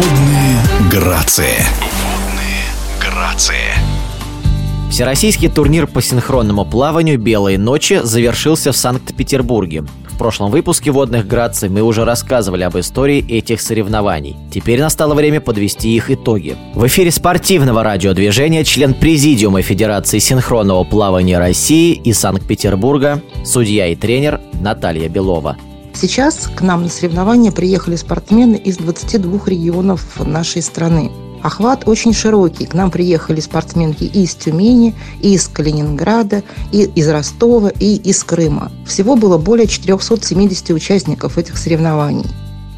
Водные грации. Водные грации. Всероссийский турнир по синхронному плаванию «Белые ночи» завершился в Санкт-Петербурге. В прошлом выпуске «Водных граций» мы уже рассказывали об истории этих соревнований. Теперь настало время подвести их итоги. В эфире спортивного радиодвижения член Президиума Федерации синхронного плавания России и Санкт-Петербурга, судья и тренер Наталья Белова. Сейчас к нам на соревнования приехали спортсмены из 22 регионов нашей страны. Охват очень широкий. К нам приехали спортсменки и из Тюмени, и из Калининграда, и из Ростова, и из Крыма. Всего было более 470 участников этих соревнований.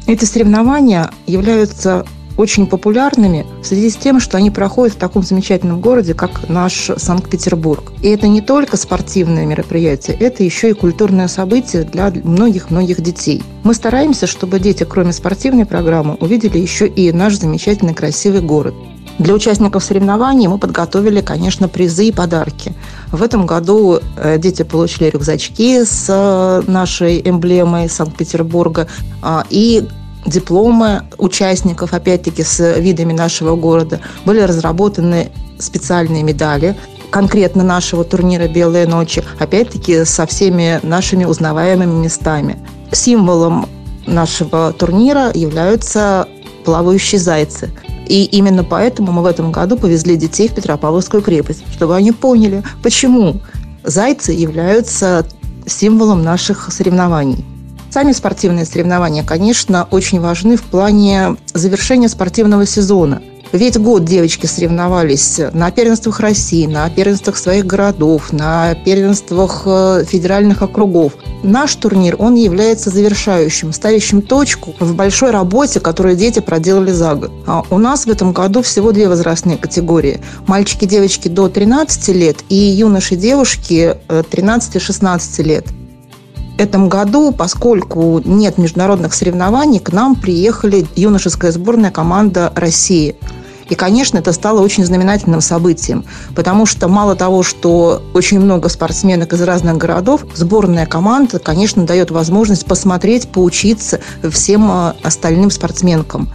Эти соревнования являются очень популярными в связи с тем, что они проходят в таком замечательном городе, как наш Санкт-Петербург. И это не только спортивное мероприятие, это еще и культурное событие для многих-многих детей. Мы стараемся, чтобы дети, кроме спортивной программы, увидели еще и наш замечательный красивый город. Для участников соревнований мы подготовили, конечно, призы и подарки. В этом году э, дети получили рюкзачки с э, нашей эмблемой Санкт-Петербурга а, и дипломы участников, опять-таки, с видами нашего города. Были разработаны специальные медали, конкретно нашего турнира «Белые ночи», опять-таки со всеми нашими узнаваемыми местами. Символом нашего турнира являются плавающие зайцы. И именно поэтому мы в этом году повезли детей в Петропавловскую крепость, чтобы они поняли, почему зайцы являются символом наших соревнований. Сами спортивные соревнования, конечно, очень важны в плане завершения спортивного сезона. Ведь год девочки соревновались на первенствах России, на первенствах своих городов, на первенствах э, федеральных округов. Наш турнир, он является завершающим, ставящим точку в большой работе, которую дети проделали за год. А у нас в этом году всего две возрастные категории. Мальчики и девочки до 13 лет и юноши и девушки 13-16 э, лет этом году, поскольку нет международных соревнований, к нам приехали юношеская сборная команда России. И, конечно, это стало очень знаменательным событием, потому что мало того, что очень много спортсменок из разных городов, сборная команда, конечно, дает возможность посмотреть, поучиться всем э, остальным спортсменкам.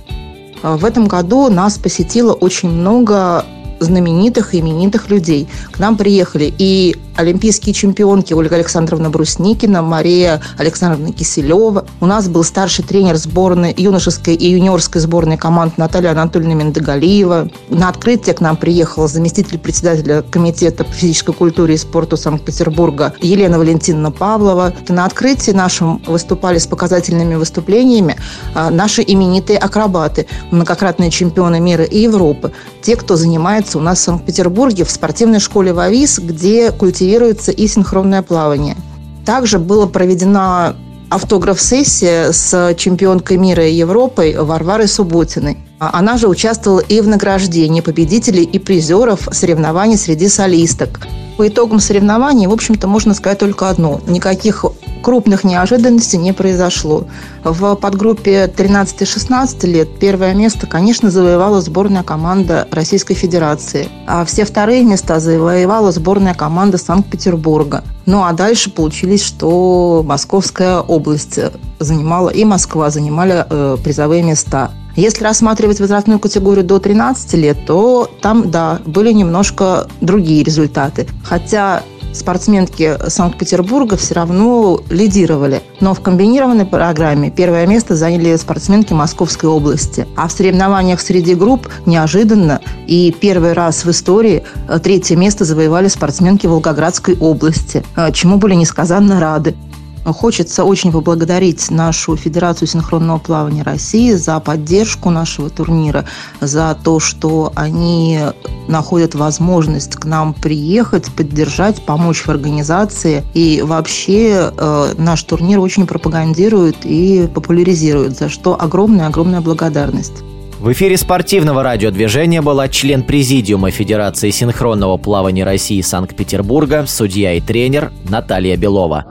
В этом году нас посетило очень много знаменитых именитых людей. К нам приехали и олимпийские чемпионки Ольга Александровна Брусникина, Мария Александровна Киселева. У нас был старший тренер сборной, юношеской и юниорской сборной команд Наталья Анатольевна Мендагалиева. На открытие к нам приехала заместитель председателя Комитета по физической культуре и спорту Санкт-Петербурга Елена Валентиновна Павлова. На открытии нашем выступали с показательными выступлениями а, наши именитые акробаты, многократные чемпионы мира и Европы. Те, кто занимается у нас в Санкт-Петербурге в спортивной школе ВАВИС, где культивируется и синхронное плавание. Также была проведена автограф-сессия с чемпионкой мира и Европы Варварой Субботиной. Она же участвовала и в награждении победителей и призеров соревнований среди солисток. По итогам соревнований, в общем-то, можно сказать только одно. Никаких крупных неожиданностей не произошло. В подгруппе 13-16 лет первое место, конечно, завоевала сборная команда Российской Федерации, а все вторые места завоевала сборная команда Санкт-Петербурга. Ну а дальше получились, что Московская область занимала и Москва занимали э, призовые места. Если рассматривать возрастную категорию до 13 лет, то там, да, были немножко другие результаты. Хотя спортсменки Санкт-Петербурга все равно лидировали. Но в комбинированной программе первое место заняли спортсменки Московской области. А в соревнованиях среди групп неожиданно и первый раз в истории э, третье место завоевали спортсменки Волгоградской области, э, чему были несказанно рады. Хочется очень поблагодарить нашу Федерацию синхронного плавания России за поддержку нашего турнира, за то, что они находят возможность к нам приехать, поддержать, помочь в организации. И вообще э, наш турнир очень пропагандирует и популяризирует, за что огромная-огромная благодарность. В эфире спортивного радиодвижения была член Президиума Федерации синхронного плавания России Санкт-Петербурга, судья и тренер Наталья Белова.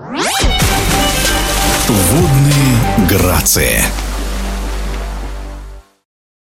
Водные грации.